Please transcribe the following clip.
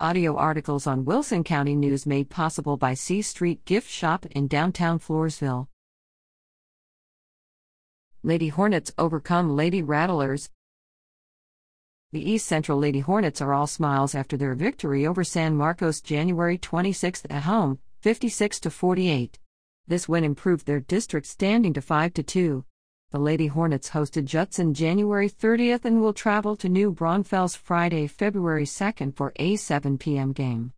Audio articles on Wilson County News made possible by C Street Gift Shop in downtown Floresville. Lady Hornets overcome Lady Rattlers. The East Central Lady Hornets are all smiles after their victory over San Marcos January 26 at home, 56 48. This win improved their district standing to 5 2. The Lady Hornets hosted Judson January 30th and will travel to New Braunfels Friday, February 2nd for a 7 p.m. game.